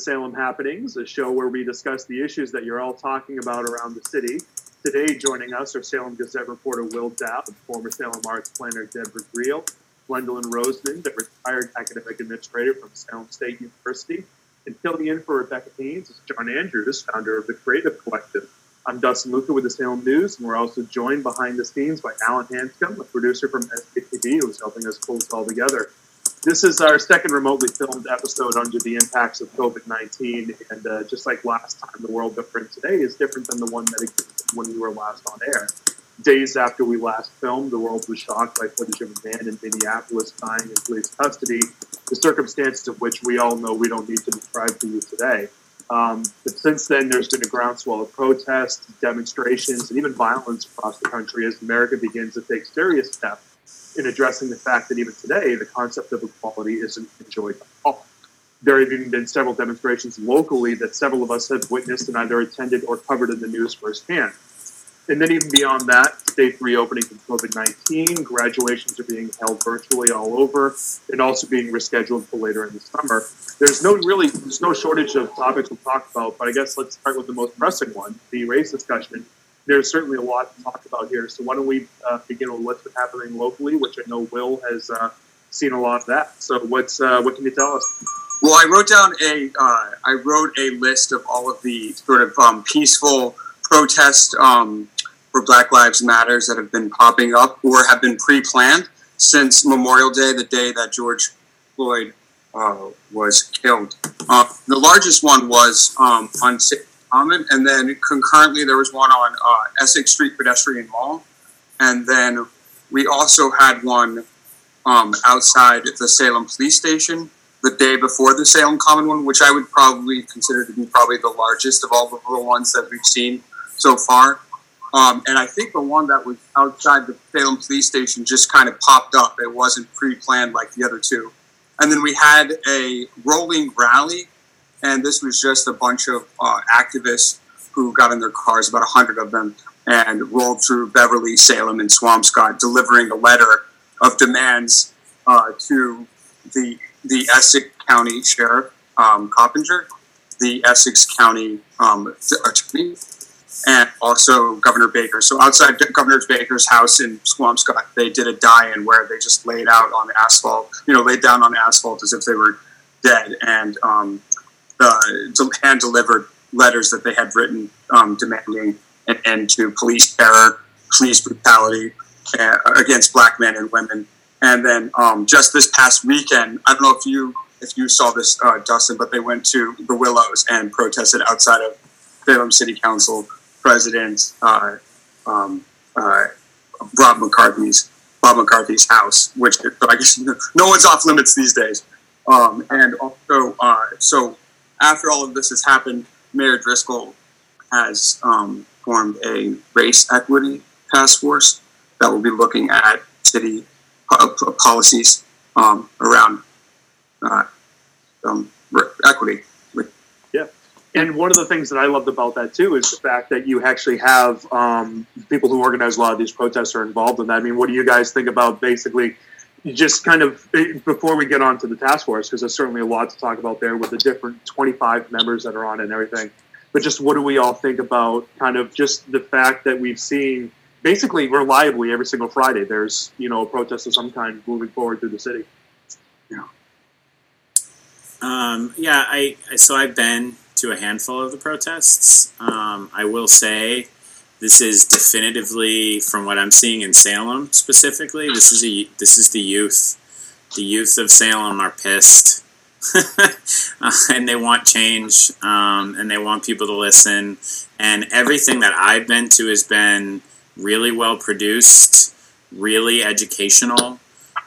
Salem Happenings, a show where we discuss the issues that you're all talking about around the city. Today, joining us are Salem Gazette reporter Will Dapp, former Salem Arts planner Deborah Greel, Gwendolyn Roseman, the retired academic administrator from Salem State University, and filling in for Rebecca Haynes is John Andrews, founder of the Creative Collective. I'm Dustin Luca with the Salem News, and we're also joined behind the scenes by Alan Hanscom, a producer from SATV, who's helping us pull this all together. This is our second remotely filmed episode under the impacts of COVID 19. And uh, just like last time, the world different today is different than the one that existed when we were last on air. Days after we last filmed, the world was shocked by footage of a man in Minneapolis dying in police custody, the circumstances of which we all know we don't need to describe to you today. Um, but since then, there's been a groundswell of protests, demonstrations, and even violence across the country as America begins to take serious steps in addressing the fact that even today the concept of equality isn't enjoyed by all. There have even been several demonstrations locally that several of us have witnessed and either attended or covered in the news firsthand. And then even beyond that, states reopening from COVID 19, graduations are being held virtually all over, and also being rescheduled for later in the summer. There's no really, there's no shortage of topics to talk about, but I guess let's start with the most pressing one, the race discussion there's certainly a lot to talk about here. So why don't we uh, begin with what's been happening locally, which I know Will has uh, seen a lot of that. So what's uh, what can you tell us? Well, I wrote down a uh, I wrote a list of all of the sort of um, peaceful protests um, for Black Lives Matters that have been popping up or have been pre-planned since Memorial Day, the day that George Floyd uh, was killed. Uh, the largest one was um, on Common, and then concurrently there was one on uh, Essex Street Pedestrian Mall, and then we also had one um, outside the Salem Police Station the day before the Salem Common one, which I would probably consider to be probably the largest of all the ones that we've seen so far. Um, and I think the one that was outside the Salem Police Station just kind of popped up. It wasn't pre-planned like the other two. And then we had a rolling rally and this was just a bunch of uh, activists who got in their cars, about 100 of them, and rolled through Beverly, Salem, and Swampscott, delivering a letter of demands uh, to the, the Essex County Sheriff, um, Coppinger, the Essex County um, Attorney, and also Governor Baker. So outside Governor Baker's house in Swampscott, they did a die-in where they just laid out on asphalt, you know, laid down on asphalt as if they were dead, and um, uh, hand delivered letters that they had written um, demanding an end to police terror, police brutality uh, against black men and women. And then um, just this past weekend, I don't know if you if you saw this, uh, Dustin, but they went to the Willows and protested outside of Salem City Council President uh, um, uh, Rob McCarthy's Bob McCarthy's house, which I guess no one's off limits these days. Um, and also, uh, so after all of this has happened, Mayor Driscoll has um, formed a race equity task force that will be looking at city po- policies um, around uh, um, equity. Yeah. And one of the things that I loved about that too is the fact that you actually have um, people who organize a lot of these protests are involved in that. I mean, what do you guys think about basically just kind of eh, before we get on to the task force, because there's certainly a lot to talk about there with the different 25 members that are on and everything. But just what do we all think about kind of just the fact that we've seen basically reliably every single Friday there's you know a protest of some kind moving forward through the city. Yeah. Um, yeah, I so I've been to a handful of the protests. Um, I will say this is definitively, from what I'm seeing in Salem specifically, this is a this is the youth. The youth of Salem are pissed, and they want change, um, and they want people to listen. And everything that I've been to has been really well produced, really educational.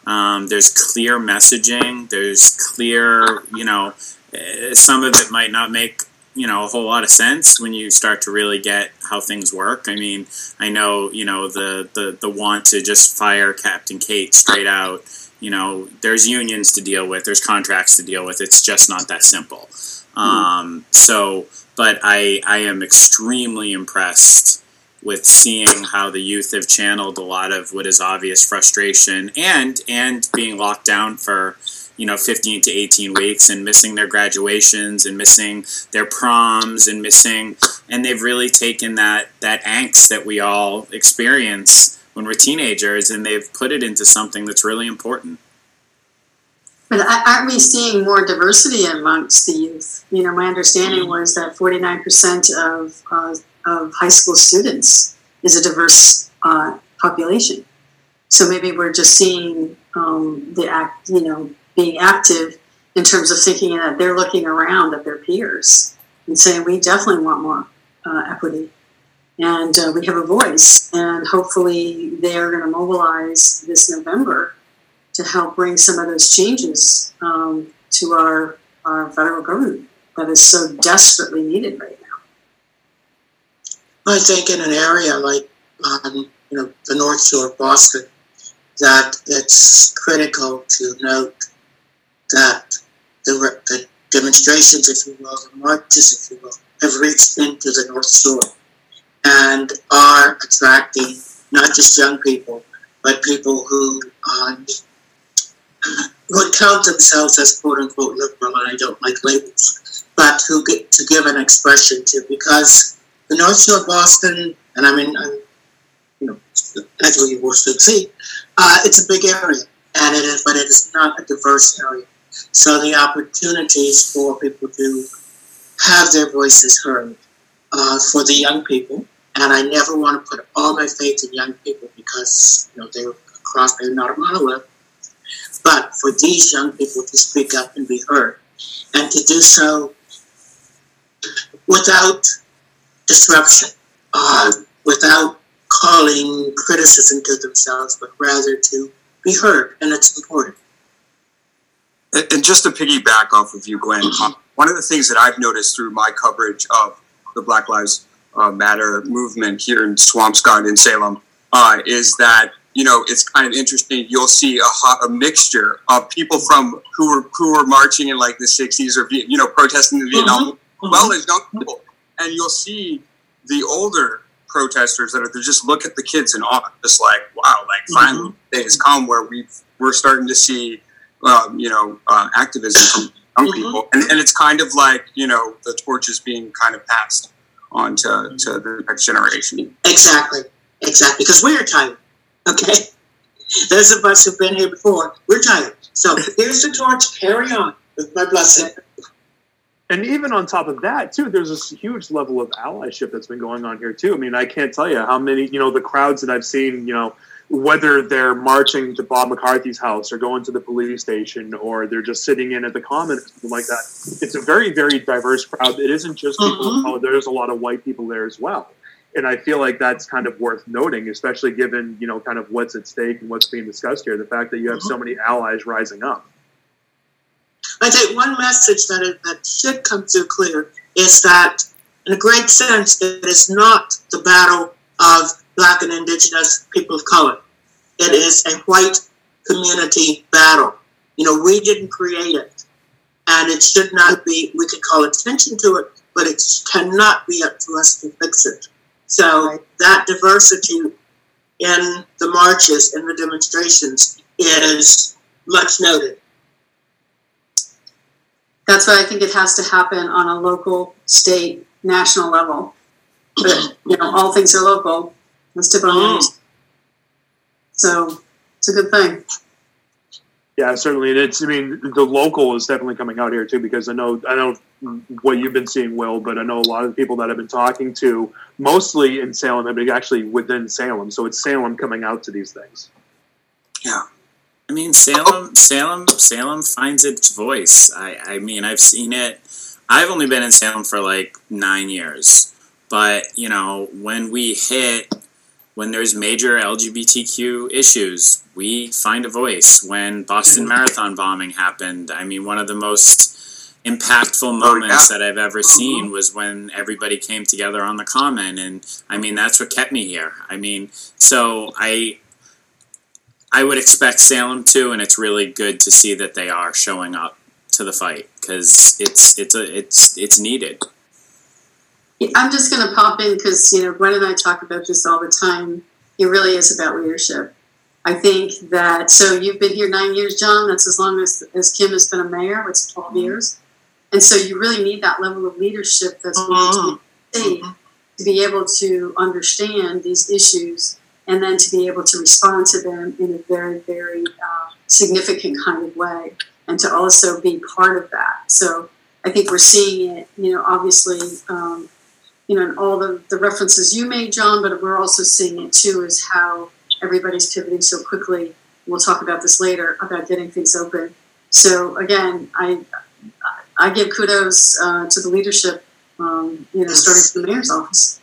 Um, there's clear messaging. There's clear, you know, eh, some of it might not make you know a whole lot of sense when you start to really get how things work. I mean, I know you know the the the want to just fire Captain Kate straight out. You know, there's unions to deal with, there's contracts to deal with. It's just not that simple. Mm-hmm. Um, so, but I I am extremely impressed with seeing how the youth have channeled a lot of what is obvious frustration and and being locked down for you know 15 to 18 weeks and missing their graduations and missing their proms and missing and they've really taken that that angst that we all experience when we're teenagers and they've put it into something that's really important but aren't we seeing more diversity amongst the youth? You know, my understanding was that 49% of, uh, of high school students is a diverse uh, population. So maybe we're just seeing um, the act, you know, being active in terms of thinking that they're looking around at their peers and saying, we definitely want more uh, equity. And uh, we have a voice, and hopefully they're going to mobilize this November to help bring some of those changes um, to our, our federal government that is so desperately needed right now. I think in an area like um, you know the North Shore of Boston, that it's critical to note that the, the demonstrations, if you will, the marches, if you will, have reached into the North Shore and are attracting not just young people, but people who would count themselves as quote unquote liberal, and I don't like labels, but who get to give an expression to because the North Shore of Boston, and I mean, I'm, you know, as we will see, uh, it's a big area, and it is, but it is not a diverse area. So the opportunities for people to have their voices heard uh, for the young people, and I never want to put all my faith in young people because you know they're across, they're not a monolith but for these young people to speak up and be heard, and to do so without disruption, uh, without calling criticism to themselves, but rather to be heard, and it's important. And just to piggyback off of you, Gwen, uh, one of the things that I've noticed through my coverage of the Black Lives uh, Matter movement here in Swampscott in Salem uh, is that you know, it's kind of interesting. You'll see a, hot, a mixture of people from who were who were marching in like the '60s or you know protesting in Vietnam, mm-hmm. well as young people, and you'll see the older protesters that are they just look at the kids in awe, just like wow, like mm-hmm. finally the day has come where we we're starting to see, um, you know, uh, activism from young mm-hmm. people, and, and it's kind of like you know the torch is being kind of passed on to, to the next generation. Exactly, exactly, because we're tired Okay? Those of us who've been here before, we're tired. So here's the torch, carry on with my blessing. And even on top of that, too, there's this huge level of allyship that's been going on here, too. I mean, I can't tell you how many, you know, the crowds that I've seen, you know, whether they're marching to Bob McCarthy's house or going to the police station or they're just sitting in at the common or something like that. It's a very, very diverse crowd. It isn't just people mm-hmm. of color. There's a lot of white people there as well and I feel like that's kind of worth noting, especially given you know kind of what's at stake and what's being discussed here. The fact that you have so mm-hmm. many allies rising up. I think one message that is, that should come through clear is that, in a great sense, it is not the battle of Black and Indigenous people of color. It is a white community battle. You know, we didn't create it, and it should not be. We could call attention to it, but it cannot be up to us to fix it. So that diversity in the marches and the demonstrations is much noted. That's why I think it has to happen on a local, state, national level. But you know, all things are local. Let's tip our mm. So it's a good thing. Yeah, certainly. And it's, I mean, the local is definitely coming out here too, because I know, I know what you've been seeing, Will, but I know a lot of people that I've been talking to, mostly in Salem, but actually within Salem. So it's Salem coming out to these things. Yeah. I mean, Salem, Salem, Salem finds its voice. I, I mean, I've seen it. I've only been in Salem for like nine years, but you know, when we hit when there's major LGBTQ issues, we find a voice. When Boston Marathon bombing happened, I mean, one of the most impactful oh, moments that I've ever seen was when everybody came together on the common, and I mean, that's what kept me here. I mean, so I. I would expect Salem too, and it's really good to see that they are showing up to the fight because it's it's a it's it's needed. I'm just going to pop in because, you know, Gwen and I talk about this all the time. It really is about leadership. I think that so you've been here nine years, John. That's as long as as Kim has been a mayor. It's 12 Mm-hmm. years, and so you really need that level of leadership that's be safe, to be able to understand these issues, and then to be able to respond to them in a very, very uh, significant kind of way, and to also be part of that. So I think we're seeing it. You know, obviously. Um, you know, and all the, the references you made, John, but we're also seeing it too is how everybody's pivoting so quickly. We'll talk about this later about getting things open. So again, I I give kudos uh, to the leadership, um, you know, starting from the mayor's office.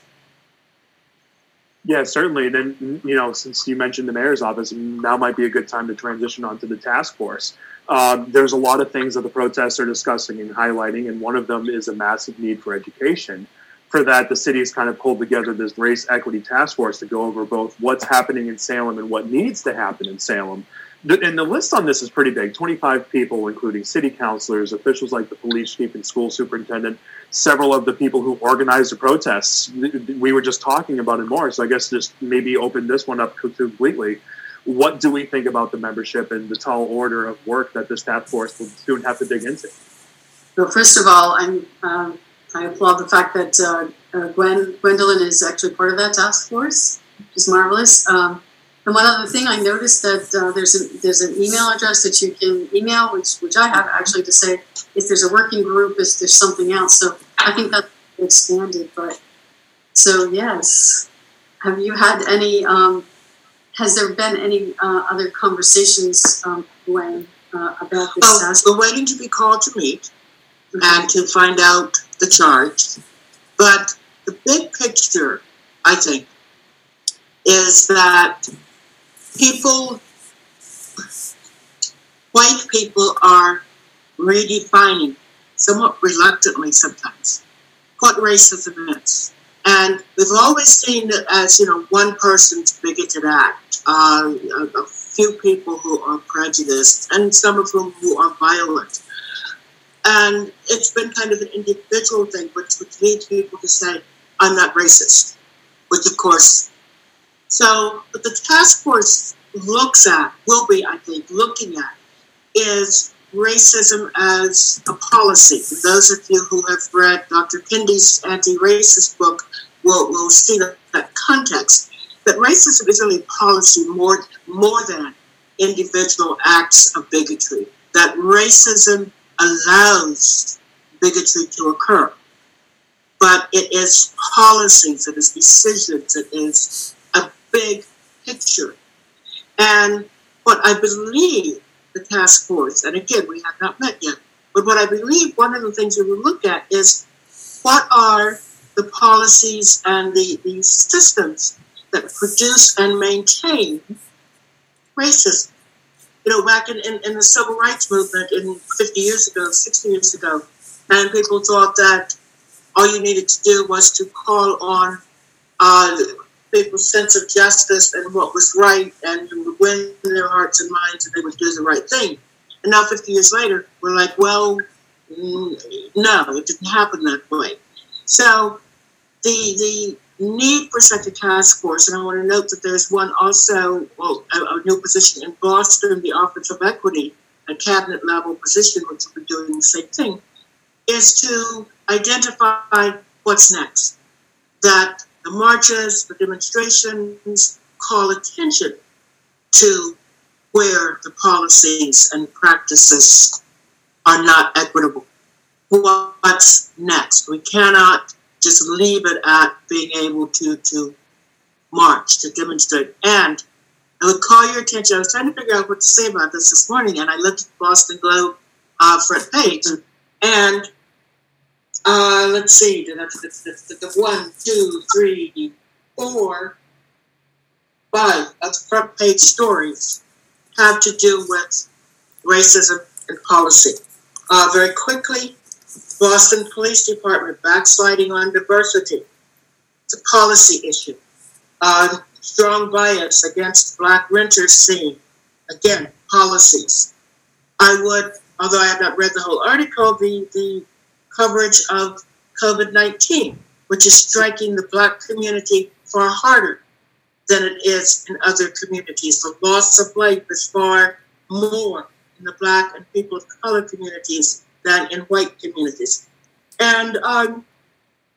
Yeah, certainly. And then, you know, since you mentioned the mayor's office, now might be a good time to transition onto the task force. Um, there's a lot of things that the protests are discussing and highlighting, and one of them is a massive need for education. For that, the city's kind of pulled together this race equity task force to go over both what's happening in Salem and what needs to happen in Salem. And the list on this is pretty big 25 people, including city councilors, officials like the police chief and school superintendent, several of the people who organized the protests. We were just talking about it more, so I guess just maybe open this one up completely. What do we think about the membership and the tall order of work that this task force will soon have to dig into? So first of all, I'm um, I applaud the fact that uh, uh, Gwen Gwendolyn is actually part of that task force, which is marvelous. Um, and one other thing, I noticed that uh, there's an there's an email address that you can email, which which I have actually to say if there's a working group, if there's something else. So I think that's expanded. But so yes, have you had any? Um, has there been any uh, other conversations, um, Gwen, uh, about this Oh, task? we're waiting to be called to meet and to find out the charge. But the big picture, I think, is that people, white people are redefining, somewhat reluctantly sometimes, what racism is. And we've always seen it as, you know, one person's bigoted act, uh, a, few people who are prejudiced, and some of whom who are violent. And it's been kind of an individual thing, which, which leads people to say, I'm not racist, which of course. So, what the task force looks at, will be, I think, looking at, is racism as a policy. Those of you who have read Dr. Kendi's anti racist book will, will see that, that context. That racism is really policy more, more than individual acts of bigotry. That racism allows bigotry to occur. But it is policies, it is decisions, it is a big picture. And what I believe the task force, and again, we have not met yet, but what I believe one of the things we will look at is what are the policies and the, the systems that produce and maintain racism. You know, back in, in, in the civil rights movement in 50 years ago, 60 years ago, and people thought that all you needed to do was to call on uh, people's sense of justice and what was right, and you would win their hearts and minds, and they would do the right thing. And now, 50 years later, we're like, well, no, it didn't happen that way. So, the the need for such a task force, and I want to note that there's one also, well, a, a new position in Boston, the Office of Equity, a cabinet level position, which will be doing the same thing, is to identify what's next. That the marches, the demonstrations call attention to where the policies and practices are not equitable. What's next? We cannot just leave it at being able to, to march, to demonstrate. And I would call your attention. I was trying to figure out what to say about this this morning, and I looked at the Boston Globe uh, front page, and uh, let's see, the, the, the, the one, two, three, four, five of the front page stories have to do with racism and policy. Uh, very quickly, Boston Police Department backsliding on diversity. It's a policy issue. Uh, strong bias against black renters seen. Again, policies. I would, although I have not read the whole article, the, the coverage of COVID 19, which is striking the black community far harder than it is in other communities. The loss of life is far more in the Black and people of color communities than in white communities. And um,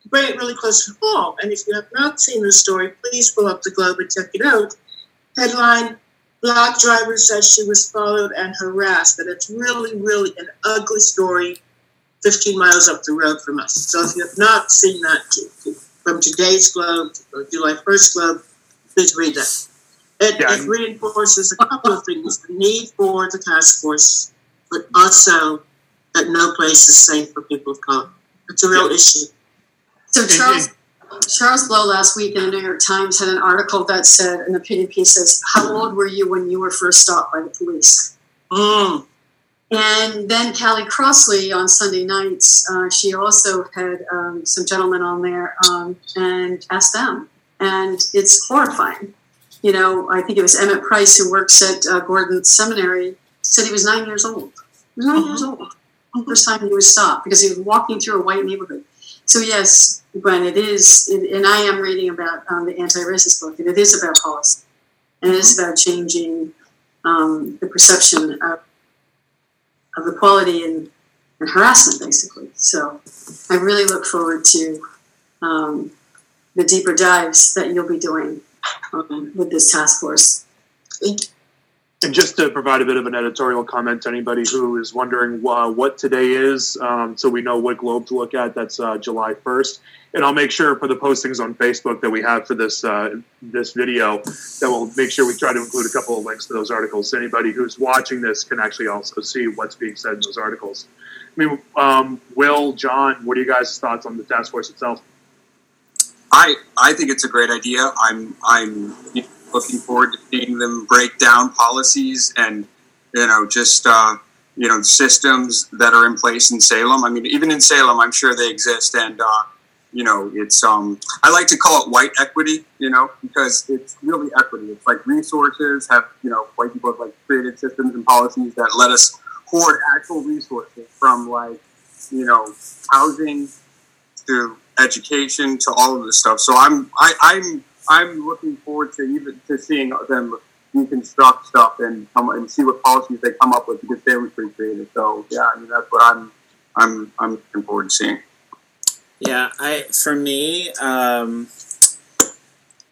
bring it really close to home. And if you have not seen the story, please pull up the Globe and check it out. Headline Black driver says she was followed and harassed. And it's really, really an ugly story 15 miles up the road from us. So if you have not seen that from today's Globe, or July 1st Globe, please read that. It, yeah, it reinforces a couple of things the need for the task force, but also that no place is safe for people of color. It's a real yeah. issue. So Charles Charles Blow last week in the New York Times had an article that said an opinion piece says, How old were you when you were first stopped by the police? Mm. And then Callie Crossley on Sunday nights, uh, she also had um, some gentlemen on there um, and asked them. And it's horrifying. You know, I think it was Emmett Price who works at uh, Gordon Seminary, said he was nine years old. 9 mm-hmm. years old. First time he was stopped because he was walking through a white neighborhood. So yes, Gwen, it is, it, and I am reading about um, the anti-racist book, and it is about policy, and it is about changing um, the perception of, of equality and, and harassment, basically. So I really look forward to um, the deeper dives that you'll be doing um, with this task force. And just to provide a bit of an editorial comment to anybody who is wondering uh, what today is, um, so we know what globe to look at, that's uh, July 1st. And I'll make sure for the postings on Facebook that we have for this uh, this video that we'll make sure we try to include a couple of links to those articles. So anybody who's watching this can actually also see what's being said in those articles. I mean, um, Will, John, what are you guys' thoughts on the task force itself? I I think it's a great idea. I'm I'm looking forward to seeing them break down policies and you know just uh, you know systems that are in place in Salem. I mean, even in Salem, I'm sure they exist, and uh, you know, it's um, I like to call it white equity, you know, because it's really equity. It's like resources have you know white people have like created systems and policies that let us hoard actual resources from like you know housing to education to all of this stuff. So I'm I, I'm I'm looking forward to even to seeing them deconstruct stuff and come and see what policies they come up with because they were pretty creative. So yeah, I mean that's what I'm I'm I'm looking forward to seeing. Yeah, I for me, um,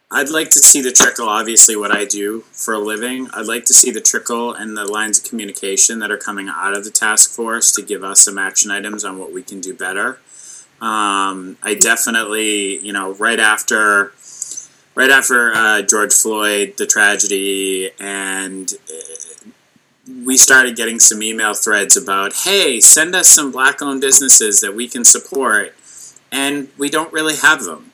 I'd like to see the trickle. Obviously, what I do for a living, I'd like to see the trickle and the lines of communication that are coming out of the task force to give us some action items on what we can do better. Um, I definitely, you know, right after right after uh, George Floyd, the tragedy, and uh, we started getting some email threads about, hey, send us some black owned businesses that we can support. And we don't really have them.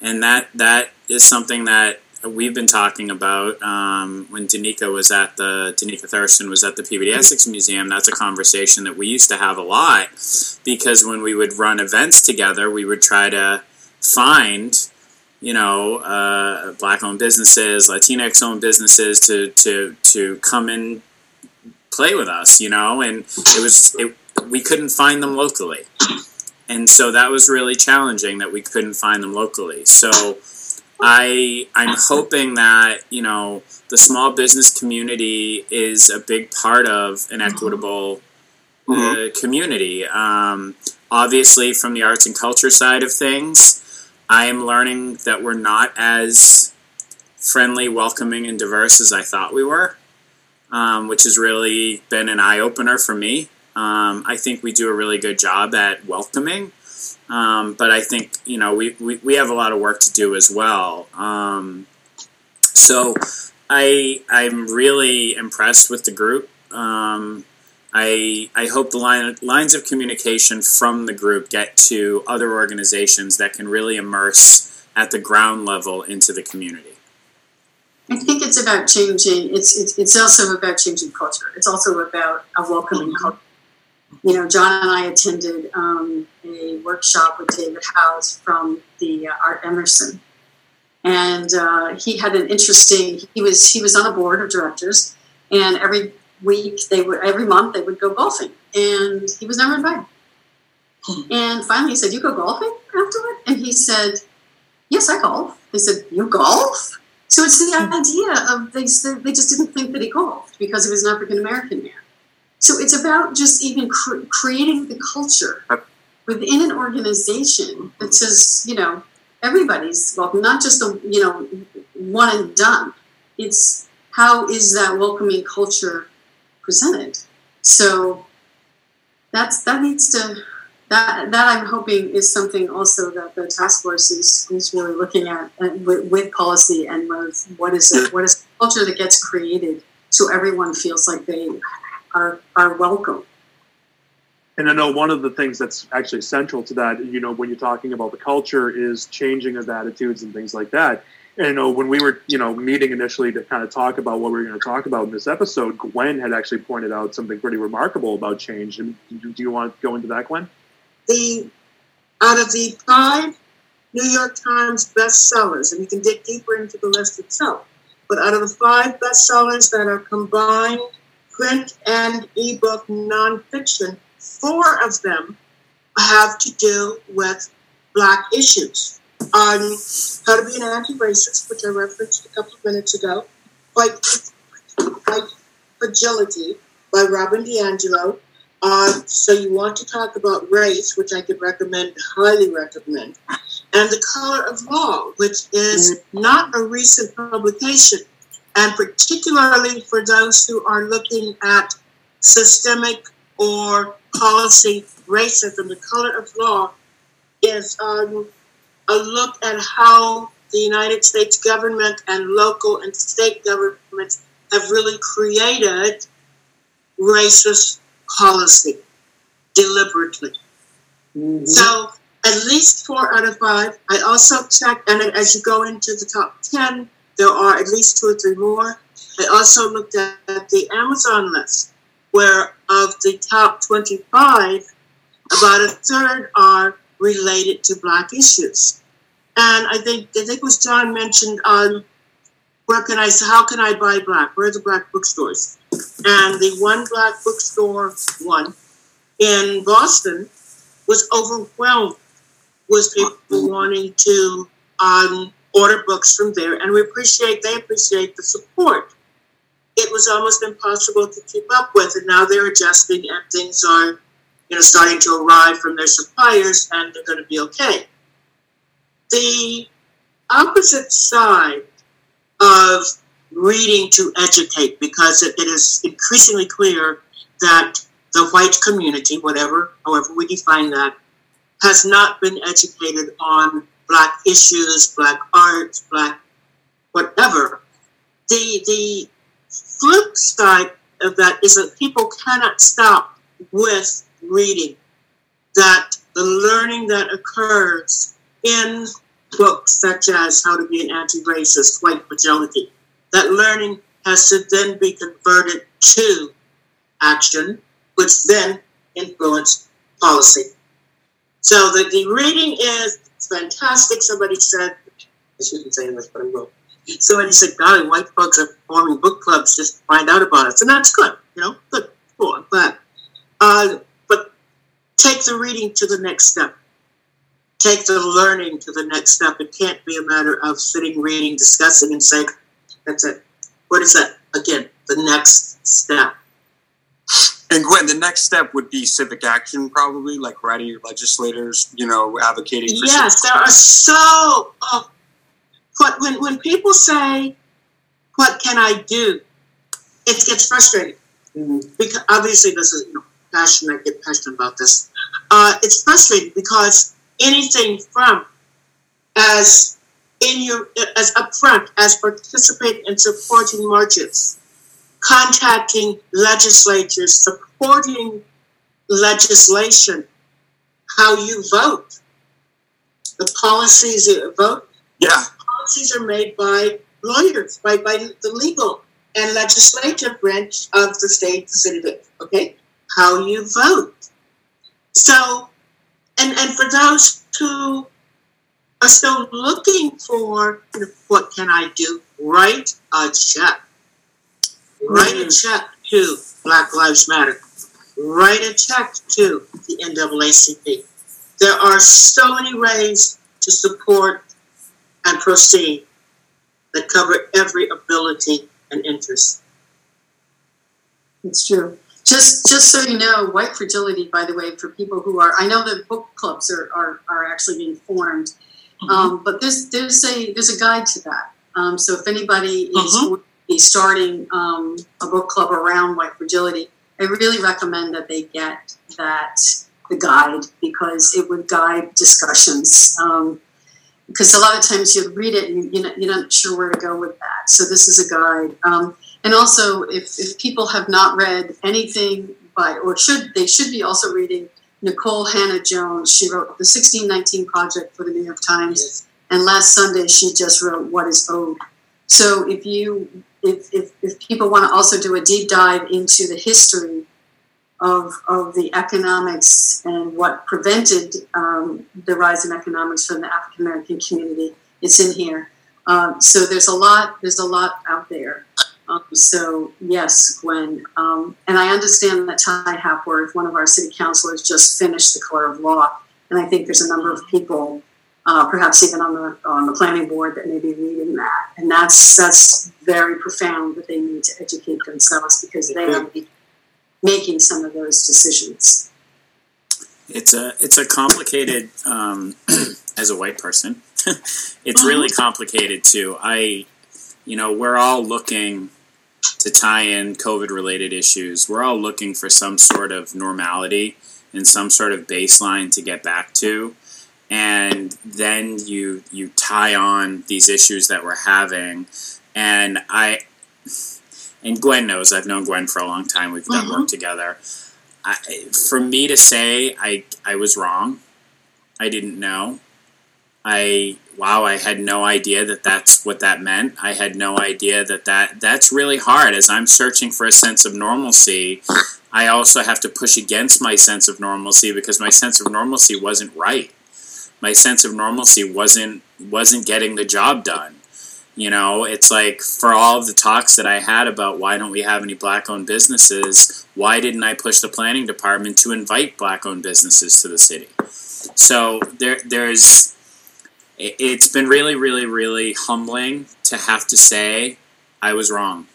And that that is something that we've been talking about um, when Danica was at the Danica Thurston was at the Peabody Essex Museum. That's a conversation that we used to have a lot because when we would run events together, we would try to find you know, uh, black-owned businesses, Latinx-owned businesses to to to come and play with us, you know, and it was it, we couldn't find them locally, and so that was really challenging that we couldn't find them locally. So I I'm hoping that you know the small business community is a big part of an equitable uh, mm-hmm. community. Um, obviously, from the arts and culture side of things I am learning that we're not as friendly, welcoming, and diverse as I thought we were, um, which has really been an eye opener for me. Um, I think we do a really good job at welcoming, um, but I think you know we, we, we have a lot of work to do as well. Um, so I I'm really impressed with the group. Um, I, I hope the line, lines of communication from the group get to other organizations that can really immerse at the ground level into the community. I think it's about changing. It's it's, it's also about changing culture. It's also about a welcoming mm-hmm. culture. You know, John and I attended um, a workshop with David Howse from the uh, Art Emerson, and uh, he had an interesting. He was he was on a board of directors, and every week they would every month they would go golfing. And he was never invited. Hmm. And finally he said you go golfing afterward? And he said yes i golf. He said you golf? So it's the hmm. idea of they, they just didn't think that he golfed because he was an African American man. So it's about just even cr- creating the culture within an organization that says, you know, everybody's welcome, not just the you know, one and done. It's how is that welcoming culture presented? So that's that needs to that that I'm hoping is something also that the task force is, is really looking at with, with policy and with what is it what is culture that gets created so everyone feels like they are are welcome. And I know one of the things that's actually central to that, you know, when you're talking about the culture, is changing of attitudes and things like that. And you know, when we were, you know, meeting initially to kind of talk about what we were going to talk about in this episode, Gwen had actually pointed out something pretty remarkable about change. And do you want to go into that, Gwen? The out of the five New York Times bestsellers, and you can dig deeper into the list itself, but out of the five bestsellers that are combined print and ebook nonfiction, four of them have to do with black issues. On How to Be an Anti-Racist, which I referenced a couple of minutes ago, White, White Fragility by Robin DiAngelo. Uh, so you want to talk about race, which I could recommend, highly recommend, and The Color of Law, which is not a recent publication, and particularly for those who are looking at systemic or policy racism. The color of law is um, a look at how the United States government and local and state governments have really created racist policy deliberately. Mm-hmm. So at least four out of five. I also checked, and as you go into the top 10, there are at least two or three more. I also looked at, at the Amazon list, where of the top 25, about a third are related to Black issues. And I think I think it was John mentioned um, where can I how can I buy black? Where are the black bookstores? And the one black bookstore one in Boston was overwhelmed with people wanting to um, order books from there, and we appreciate they appreciate the support. It was almost impossible to keep up with, and now they're adjusting, and things are, you know, starting to arrive from their suppliers, and they're going to be okay. The opposite side of reading to educate, because it, it is increasingly clear that the white community, whatever, however we define that, has not been educated on black issues, black art, black whatever. The the flip side of that is that people cannot stop with reading. That the learning that occurs in books such as How to Be an Anti-Racist, White Fragility, that learning has to then be converted to action, which then influence policy. So the, the reading is fantastic. Somebody said, I shouldn't say this, but I will. Somebody said, golly, white folks are forming book clubs just to find out about us. And that's good, you know, good, cool, glad. Uh, take the reading to the next step. Take the learning to the next step. It can't be a matter of sitting, reading, discussing, and saying, that's it. What is that? Again, the next step. And Gwen, the next step would be civic action, probably, like writing your legislators, you know, advocating for. Yes, there are so. Oh, what when when people say, "What can I do?" It gets frustrating mm-hmm. because obviously this is you know, passion. I get passionate about this. Uh, it's frustrating because anything from as in your as upfront as participating in supporting marches contacting legislatures, supporting legislation, how you vote, the policies you vote. Yeah. Policies are made by lawyers, by, by the legal and legislative branch of the state, the city, okay? How you vote. So, and, and for those who are still looking for, you know, what can I do? Write a check Write a mm-hmm. check to Black Lives Matter. Write a check to the NAACP. There are so many ways to support and proceed that cover every ability and interest. It's true. Just just so you know, White Fragility, by the way, for people who are, I know that book clubs are, are, are actually being formed, Mm-hmm. um, but there's there's a there's a guide to that. Um, so if anybody is Mhm. going to be starting um, a book club around White Fragility, I really recommend that they get that the guide because it would guide discussions. Um, because a lot of times you read it and you're you're not sure where to go with that. So this is a guide. Um, and also, if, if people have not read anything by, or should they should be also reading Nikole Hannah-Jones. She wrote the 1619 Project for the New York Times, Yes. and last Sunday she just wrote What is Owed. So if you if, if, if people want to also do a deep dive into the history of, of the economics and what prevented um, the rise in economics from the African American community, it's in here. Um, so there's a lot there's a lot out there. Um, so yes, Gwen, um, and I understand that Ty Hapworth, one of our city councilors, just finished the color of law, and I think there's a number of people, uh, perhaps even on the on the planning board, that may be reading that, and that's that's very profound that they need to educate themselves because they are making some of those decisions. It's a it's a complicated um, as a white person. it's really complicated too. I, you know, we're all looking to tie in COVID related issues. We're all looking for some sort of normality and some sort of baseline to get back to. And then you you tie on these issues that we're having, and I and Gwen knows I've known Gwen for a long time. We've done work mm-hmm. together. I, for me to say I I was wrong, I didn't know. I wow, I had no idea that that's what that meant. I had no idea that that that's really hard. As I'm searching for a sense of normalcy, I also have to push against my sense of normalcy because my sense of normalcy wasn't right. My sense of normalcy wasn't wasn't getting the job done. You know, it's like for all the talks that I had about why don't we have any black owned businesses, why didn't I push the planning department to invite black owned businesses to the city? So there there's it's been really, really, really humbling to have to say I was wrong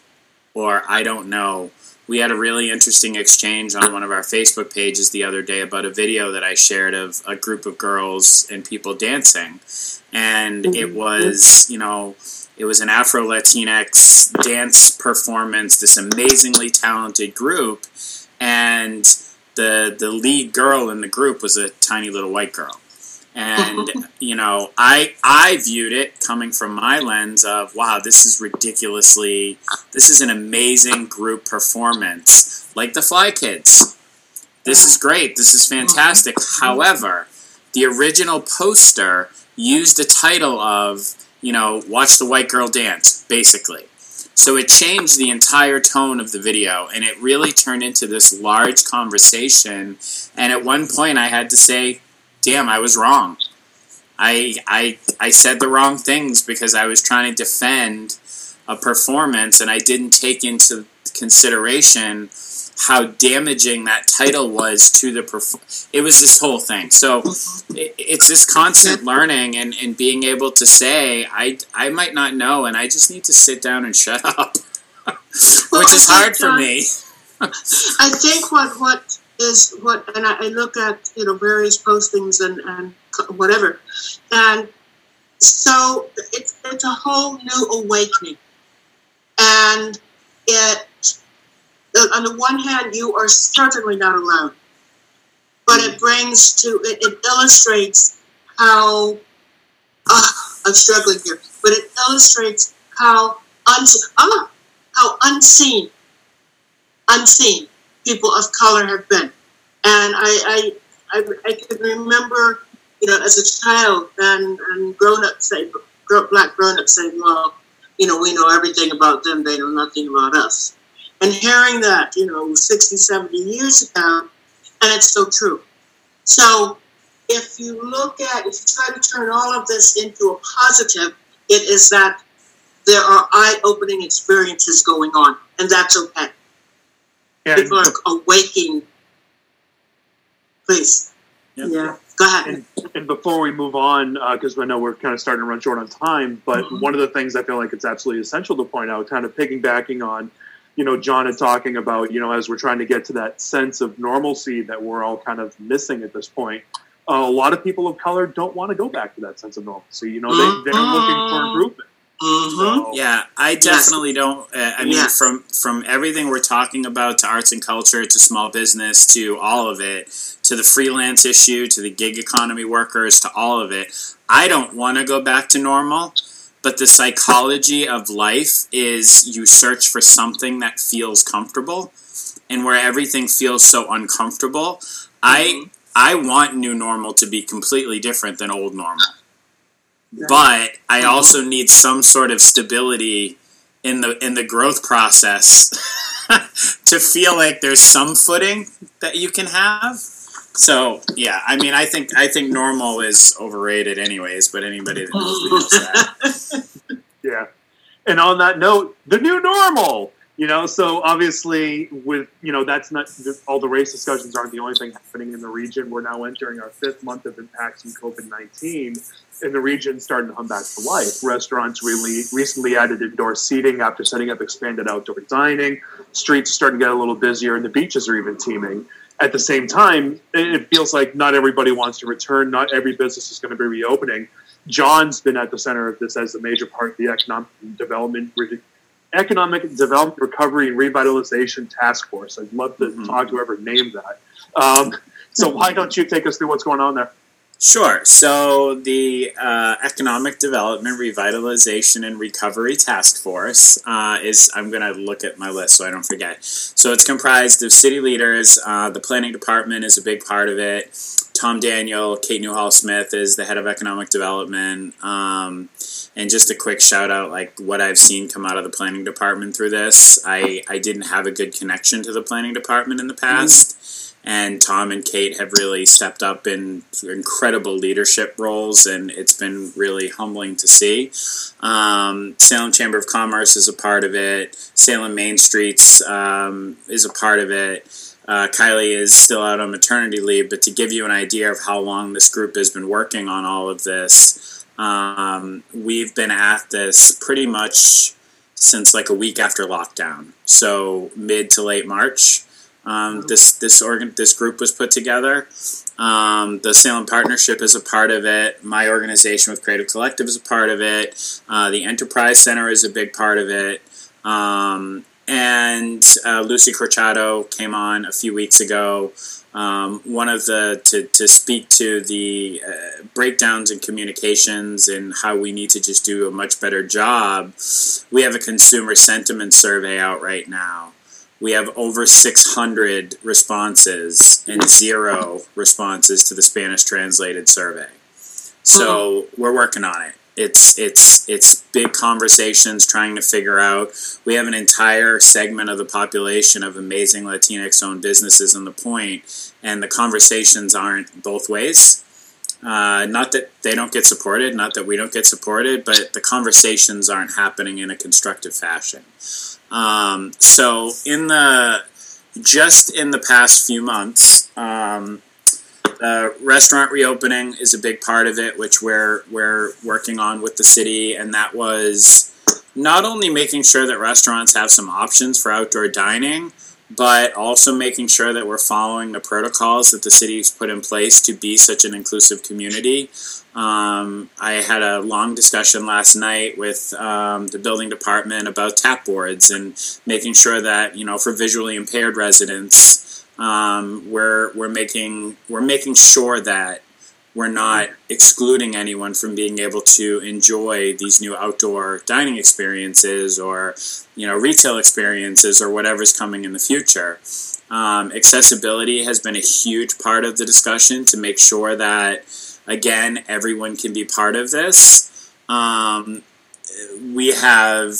or I don't know. We had a really interesting exchange on one of our Facebook pages the other day about a video that I shared of a group of girls and people dancing. And it mm-hmm. was, you know, it was an Afro Latinx dance performance, this amazingly talented group, and the the lead girl in the group was a tiny little white girl and you know i i viewed it coming from my lens of wow this is ridiculously this is an amazing group performance. Like the fly kids. This is great. This is fantastic. However the original poster used the title of you know watch the white girl dance basically. So it changed the entire tone of the video and it really turned into this large conversation. And at one point i had to say damn, I was wrong. I I I said the wrong things because I was trying to defend a performance and I didn't take into consideration how damaging that title was to the perf- it was this whole thing so it, it's this constant learning and, and being able to say I, I might not know and i just need to sit down and shut up which is hard for me I think what what is what, and I, I look at you know various postings and and whatever, and so it's it's a whole new awakening, and it on the one hand you are certainly not alone, but it brings to it, it illustrates how uh, I'm struggling here, but it illustrates how uns ah, how unseen unseen people of color have been. And I, I, I, I can remember, you know, as a child and, and grown up say, black grown ups saying, well, you know, we know everything about them, they know nothing about us. And hearing that, you know, 60, 70 years ago, and it's so true. So if you look at, if you try to turn all of this into a positive, it is that there are eye opening experiences going on, and that's okay Yeah, people are awaking. Please. Yep. Yeah. Go ahead. And, and before we move on, because I know we're kind of starting to run short on time, but Mhm. one of the things I feel like it's absolutely essential to point out, kind of piggybacking on, you know, John had talking about, you know, as we're trying to get to that sense of normalcy that we're all kind of missing at this point. Uh, a lot of people of color don't want to go back to that sense of normalcy. You know, they, they're looking for improvement. Hmm So, Yeah, I definitely don't. Uh, I mean, Yeah. from from everything we're talking about to arts and culture to small business to all of it to the freelance issue to the gig economy workers to all of it. I don't want to go back to normal, but the psychology of life is you search for something that feels comfortable, and where everything feels so uncomfortable, I I want new normal to be completely different than old normal but I Mhm. also need some sort of stability in the in the growth process to feel like there's some footing that you can have. So yeah, I mean, I think I think normal is overrated, anyways. But anybody that knows knows that. Yeah. And on that note, the new normal. You know, so obviously, with you know, that's not all the race discussions aren't the only thing happening in the region. We're now entering our fifth month of impacts from COVID nineteen, and the region starting to come back to life. Restaurants really recently added indoor seating after setting up expanded outdoor dining. Streets are starting to get a little busier, and the beaches are even teeming. At the same time, it feels like not everybody wants to return. Not every business is going to be reopening. John's been at the center of this as a major part of the economic development economic development recovery and revitalization task force. I'd love to Mhm. talk to whoever named that. Um, so why don't you take us through what's going on there? Sure. So the uh, Economic Development Revitalization and Recovery Task Force uh, is. I'm going to look at my list so I don't forget. So it's comprised of city leaders. Uh, the planning department is a big part of it. Tom Daniel, Kate Newhall Smith is the head of economic development. Um, and just a quick shout out, like what I've seen come out of the planning department through this. I, I didn't have a good connection to the planning department in the past and Tom and Kate have really stepped up in incredible leadership roles, and it's been really humbling to see. Um, Salem Chamber of Commerce is a part of it. Salem Main Streets um, is a part of it. Uh, Kylie is still out on maternity leave, but to give you an idea of how long this group has been working on all of this, um, we've been at this pretty much since like a week after lockdown, so mid to late March. Um, this this organ this group was put together. Um, the Salem Partnership is a part of it. My organization with Creative Collective is a part of it. Uh, the Enterprise Center is a big part of it. Um, and uh, Lucy Corchado came on a few weeks ago. Um, one of the to, to speak to the uh, breakdowns in communications and how we need to just do a much better job. We have a consumer sentiment survey out right now we have over 600 responses and zero responses to the Spanish translated survey. So we're working on it. It's it's it's big conversations trying to figure out. We have an entire segment of the population of amazing Latinx owned businesses on the point, and the conversations aren't both ways. Uh, not that they don't get supported, not that we don't get supported, but the conversations aren't happening in a constructive fashion. Um, so in the just in the past few months, um, the restaurant reopening is a big part of it, which we're we're working on with the city, and that was not only making sure that restaurants have some options for outdoor dining, but also making sure that we're following the protocols that the city's put in place to be such an inclusive community. Um, I had a long discussion last night with um, the building department about tap boards and making sure that you know for visually impaired residents, um, we're we're making we're making sure that we're not excluding anyone from being able to enjoy these new outdoor dining experiences or you know retail experiences or whatever's coming in the future. Um, accessibility has been a huge part of the discussion to make sure that again everyone can be part of this. Um, we have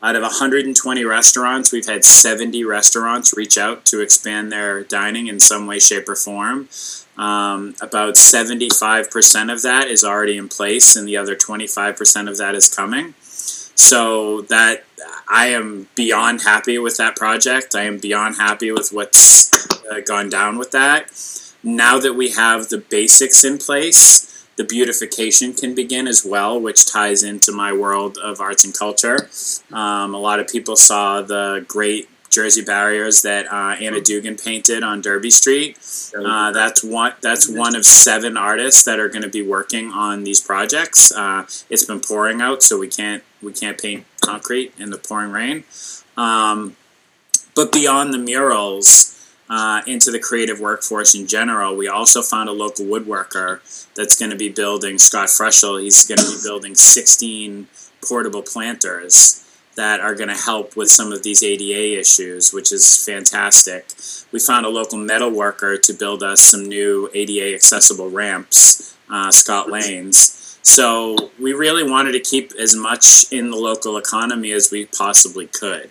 out of 120 restaurants, we've had 70 restaurants reach out to expand their dining in some way, shape, or form. Um, about 75% of that is already in place, and the other 25% of that is coming. So that I am beyond happy with that project. I am beyond happy with what's uh, gone down with that. now that we have the basics in place, the beautification can begin as well, which ties into my world of arts and culture. Um, a lot of people saw the great Jersey barriers that uh, Anna Dugan painted on Derby Street. Uh, that's one. That's one of seven artists that are going to be working on these projects. Uh, it's been pouring out, so we can't we can't paint concrete in the pouring rain. Um, but beyond the murals, uh, into the creative workforce in general, we also found a local woodworker that's going to be building Scott Freschel. He's going to be building 16 portable planters that are going to help with some of these ADA issues, which is fantastic. We found a local metal worker to build us some new ADA accessible ramps, uh, Scott Lanes. So we really wanted to keep as much in the local economy as we possibly could.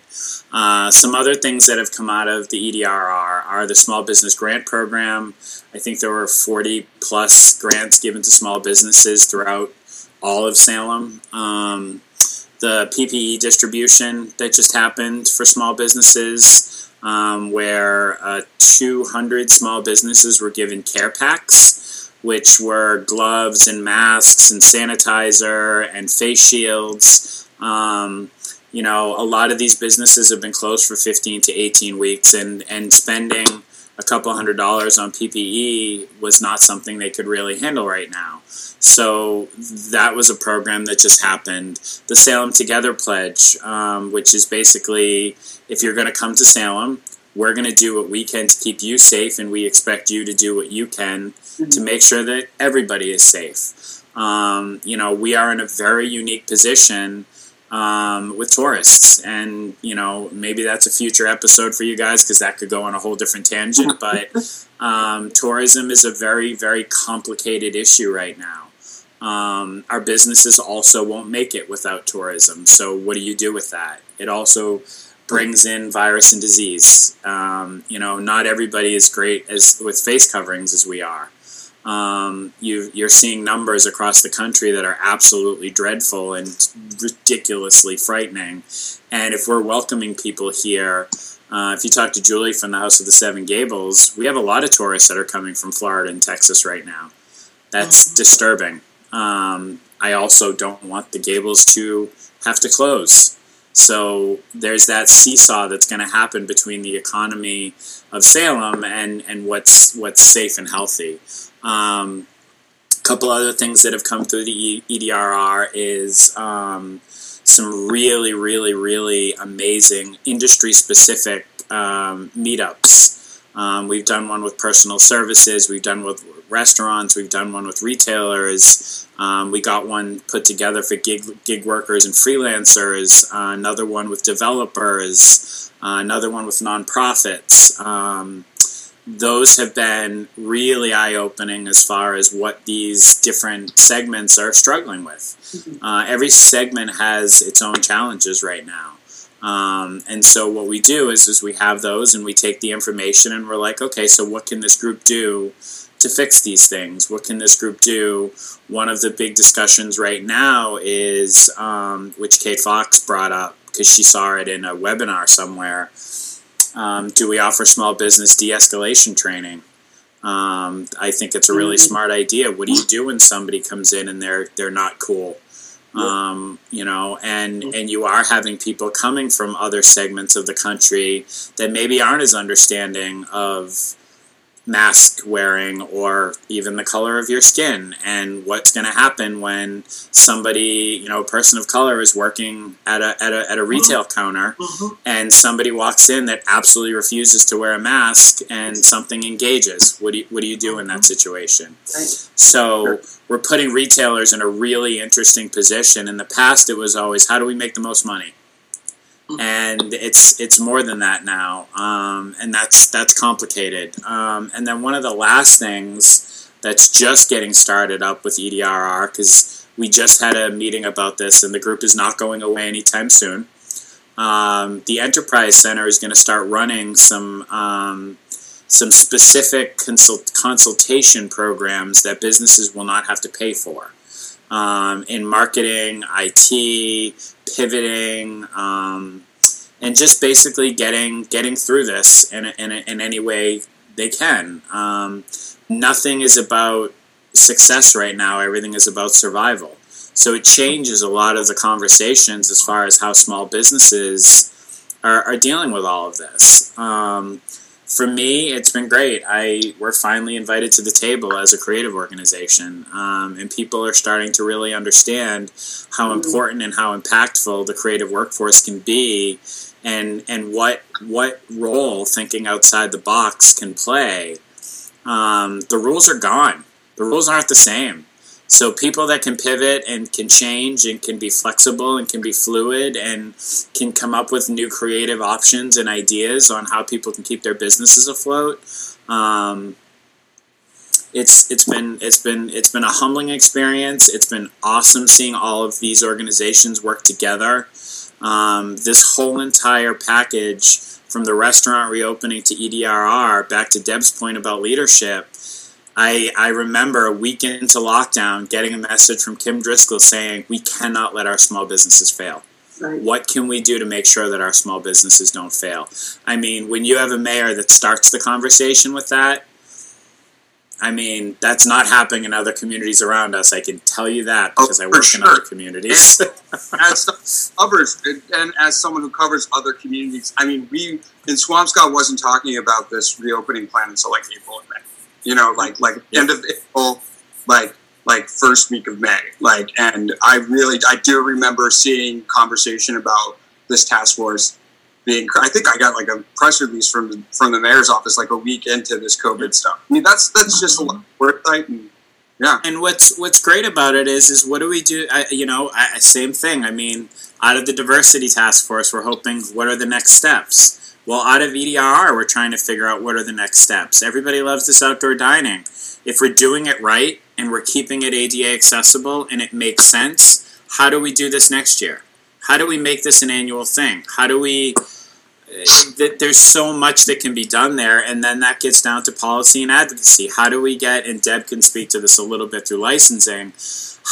Uh, some other things that have come out of the EDRR are the Small Business Grant Program. I think there were 40 plus grants given to small businesses throughout all of Salem. Um, the PPE distribution that just happened for small businesses, um, where uh, 200 small businesses were given care packs, which were gloves and masks and sanitizer and face shields. Um, you know, a lot of these businesses have been closed for 15 to 18 weeks, and, and spending a couple hundred dollars on PPE was not something they could really handle right now. So that was a program that just happened. The Salem Together Pledge, um, which is basically if you're going to come to Salem, we're going to do what we can to keep you safe, and we expect you to do what you can mm-hmm. to make sure that everybody is safe. Um, you know, we are in a very unique position um, with tourists. And, you know, maybe that's a future episode for you guys because that could go on a whole different tangent. But um, tourism is a very, very complicated issue right now. Um, our businesses also won't make it without tourism. So, what do you do with that? It also brings in virus and disease. Um, you know, not everybody is great as with face coverings as we are. Um, you, you're seeing numbers across the country that are absolutely dreadful and ridiculously frightening. And if we're welcoming people here, uh, if you talk to Julie from the House of the Seven Gables, we have a lot of tourists that are coming from Florida and Texas right now. That's mm-hmm. disturbing. Um, I also don't want the Gables to have to close. So there's that seesaw that's going to happen between the economy of Salem and, and what's what's safe and healthy. Um, a couple other things that have come through the EDRR is um, some really, really, really amazing industry specific um, meetups. Um, we've done one with personal services, we've done with restaurants, we've done one with retailers. Um, we got one put together for gig, gig workers and freelancers, uh, another one with developers, uh, another one with nonprofits. Um, those have been really eye opening as far as what these different segments are struggling with. Mm-hmm. Uh, every segment has its own challenges right now. Um, and so what we do is, is we have those and we take the information and we're like, okay, so what can this group do to fix these things? What can this group do? One of the big discussions right now is, um, which Kate Fox brought up because she saw it in a webinar somewhere, um, do we offer small business de-escalation training? Um, I think it's a really mm-hmm. smart idea. What do you do when somebody comes in and they're they're not cool? Um, you know, and and you are having people coming from other segments of the country that maybe aren't as understanding of mask wearing or even the color of your skin and what's going to happen when somebody you know a person of color is working at a, at a, at a retail mm-hmm. counter mm-hmm. and somebody walks in that absolutely refuses to wear a mask and something engages what do you, what do you do in that mm-hmm. situation so we're putting retailers in a really interesting position in the past it was always how do we make the most money and it's it's more than that now, um, and that's that's complicated. Um, and then one of the last things that's just getting started up with EDRR because we just had a meeting about this, and the group is not going away anytime soon. Um, the Enterprise Center is going to start running some um, some specific consult- consultation programs that businesses will not have to pay for um, in marketing, IT, pivoting, um, and just basically getting getting through this in, in, in any way they can. Um, nothing is about success right now. Everything is about survival. So it changes a lot of the conversations as far as how small businesses are, are dealing with all of this. Um, for me, it's been great. I we're finally invited to the table as a creative organization, um, and people are starting to really understand how important and how impactful the creative workforce can be, and and what what role thinking outside the box can play. Um, the rules are gone. The rules aren't the same. So people that can pivot and can change and can be flexible and can be fluid and can come up with new creative options and ideas on how people can keep their businesses afloat. Um, it's it's been it's been it's been a humbling experience. It's been awesome seeing all of these organizations work together. Um, this whole entire package, from the restaurant reopening to EDRR, back to Deb's point about leadership I, I remember a week into lockdown getting a message from Kim Driscoll saying, We cannot let our small businesses fail. Right. What can we do to make sure that our small businesses don't fail? I mean, when you have a mayor that starts the conversation with that, I mean, that's not happening in other communities around us. I can tell you that oh, because oh, I work sure. in other communities. as covers and as someone who covers other communities, I mean, we in Swampscott wasn't talking about this reopening plan until like April and May you know, like like end of April, like like first week of May. Like, and I really I do remember seeing conversation about this task force being. I think I got like a press release from from the mayor's office like a week into this COVID stuff. I mean, that's that's just a lot of work, and yeah. And what's what's great about it is is what do we do? I, you know, I, same thing. I mean, out of the diversity task force, we're hoping what are the next steps well, out of EDRR, we're trying to figure out what are the next steps. Everybody loves this outdoor dining. If we're doing it right and we're keeping it ADA accessible and it makes sense, how do we do this next year? How do we make this an annual thing? How do we Uh, there's so much that can be done there and then that gets down to policy and advocacy how do we get and deb can speak to this a little bit through licensing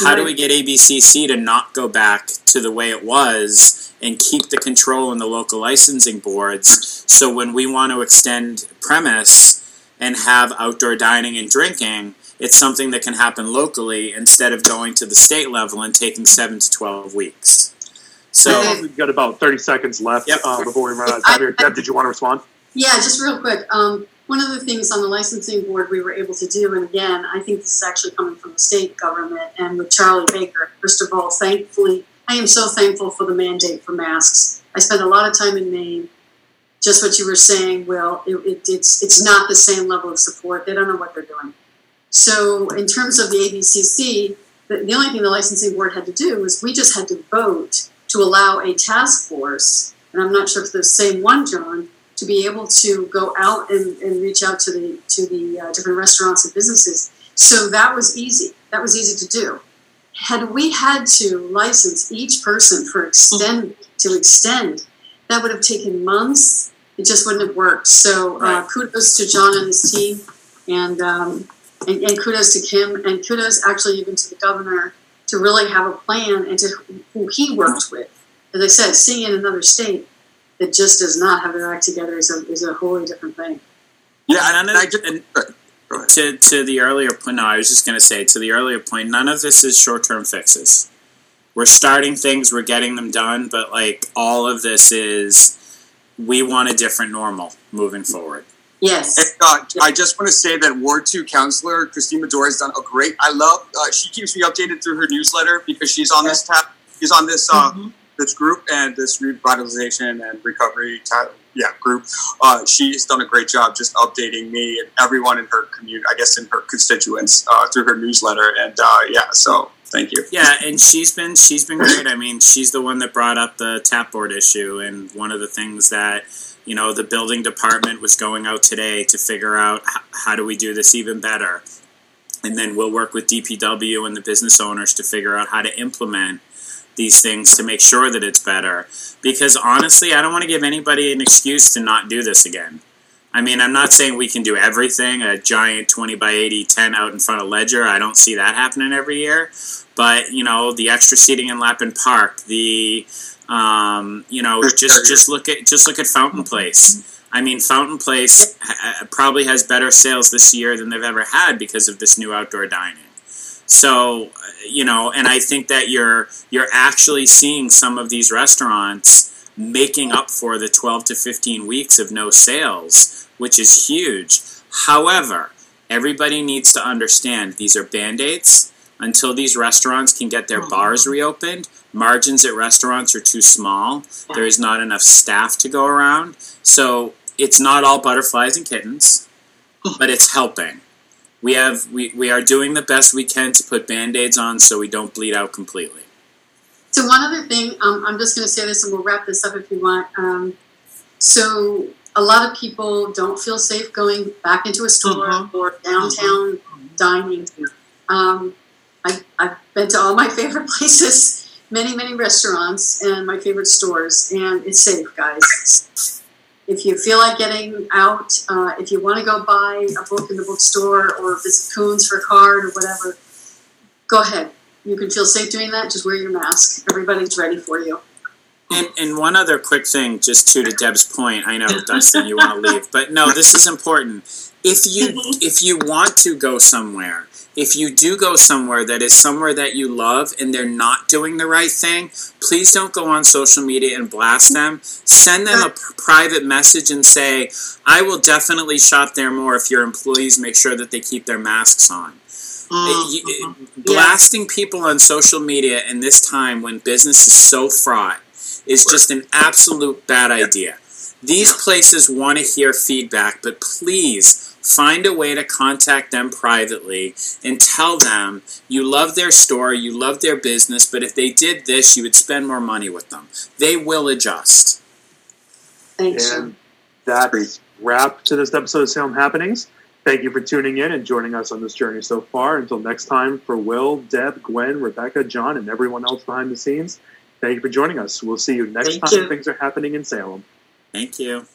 how do we get abcc to not go back to the way it was and keep the control in the local licensing boards. So when we want to extend premise and have outdoor dining and drinking, it's something that can happen locally instead of going to the state level and taking seven to 12 weeks. So we've got about 30 seconds left yep. uh, before we run out of time here. Deb, did you want to respond? Yeah, just real quick. Um, one of the things on the licensing board we were able to do, and again, I think this is actually coming from the state government and with Charlie Baker, first of all, thankfully, I am so thankful for the mandate for masks. I spent a lot of time in Maine. Just what you were saying, Will, it, it, it's it's not the same level of support. They don't know what they're doing. So, in terms of the ABCC, the, the only thing the licensing board had to do was we just had to vote to allow a task force, and I'm not sure if the same one, John, to be able to go out and, and reach out to the to the uh, different restaurants and businesses. So that was easy. That was easy to do had we had to license each person for extend to extend, that would have taken months. It just wouldn't have worked. So uh, kudos to John and his team, and, um, and and kudos to Kim, and kudos actually even to the governor to really have a plan and to who he worked with. As I said, seeing in another state that just does not have their act together is a is a wholly different thing. Yeah, and, I just, and to to the earlier point. No, I was just going to say to the earlier point. None of this is short term fixes. We're starting things, we're getting them done, but like all of this is, we want a different normal moving forward. Yes. And, uh, I just want to say that Ward Two counselor Christine Madore has done a great. I love. Uh, she keeps me updated through her newsletter because she's on this tab. She's on this uh, mm-hmm. this group and this revitalization and recovery tab yeah group. Uh, she's done a great job just updating me and everyone in her community. I guess in her constituents uh, through her newsletter. And uh, yeah, so thank you. Yeah, and she's been she's been great. I mean, she's the one that brought up the tap board issue, and one of the things that you know the building department was going out today to figure out how do we do this even better. And then we'll work with DPW and the business owners to figure out how to implement these things to make sure that it's better. Because honestly, I don't want to give anybody an excuse to not do this again. I mean, I'm not saying we can do everything, a giant 20 by 80 tent out in front of Ledger. I don't see that happening every year. But, you know, the extra seating in Lappin Park, the, um, you know, just, just look at, just look at Fountain Place. I mean, Fountain Place ha- probably has better sales this year than they've ever had because of this new outdoor dining. So, you know, and I think that you're you're actually seeing some of these restaurants making up for the 12 to 15 weeks of no sales, which is huge. However, everybody needs to understand these are band-aids until these restaurants can get their bars reopened. Margins at restaurants are too small. There is not enough staff to go around. So, it's not all butterflies and kittens, but it's helping we have we, we are doing the best we can to put band-aids on so we don't bleed out completely So one other thing, um, I'm just going to say this, and we'll wrap this up if you want. Um, so a lot of people don't feel safe going back into a store Mhm. or downtown dining. Um, I, I've been to all my favorite places, many many restaurants, and my favorite stores, and it's safe, guys. If you feel like getting out, uh, if you want to go buy a book in the bookstore or visit Coons for a card or whatever, go ahead. You can feel safe doing that. Just wear your mask. Everybody's ready for you. and, and one other quick thing just to to deb's point i know dustin you want to leave but no this is important if you if you want to go somewhere if you do go somewhere that is somewhere that you love and they're not doing the right thing please don't go on social media and blast them send them a private message and say i will definitely shop there more if your employees make sure that they keep their masks on Mm, you- mhm. blasting people on social media in this time when business is so fraught is just an absolute bad idea. These places want to hear feedback, but please find a way to contact them privately and tell them you love their store, you love their business, but if they did this, you would spend more money with them. They will adjust. Thanks. And that's wrap to this episode of Salem Happenings. Thank you for tuning in and joining us on this journey so far. Until next time, for Will, Deb, Gwen, Rebecca, John, and everyone else behind the scenes, thank you for joining us. We'll see you next Thank time you. things are happening in Salem. Thank you.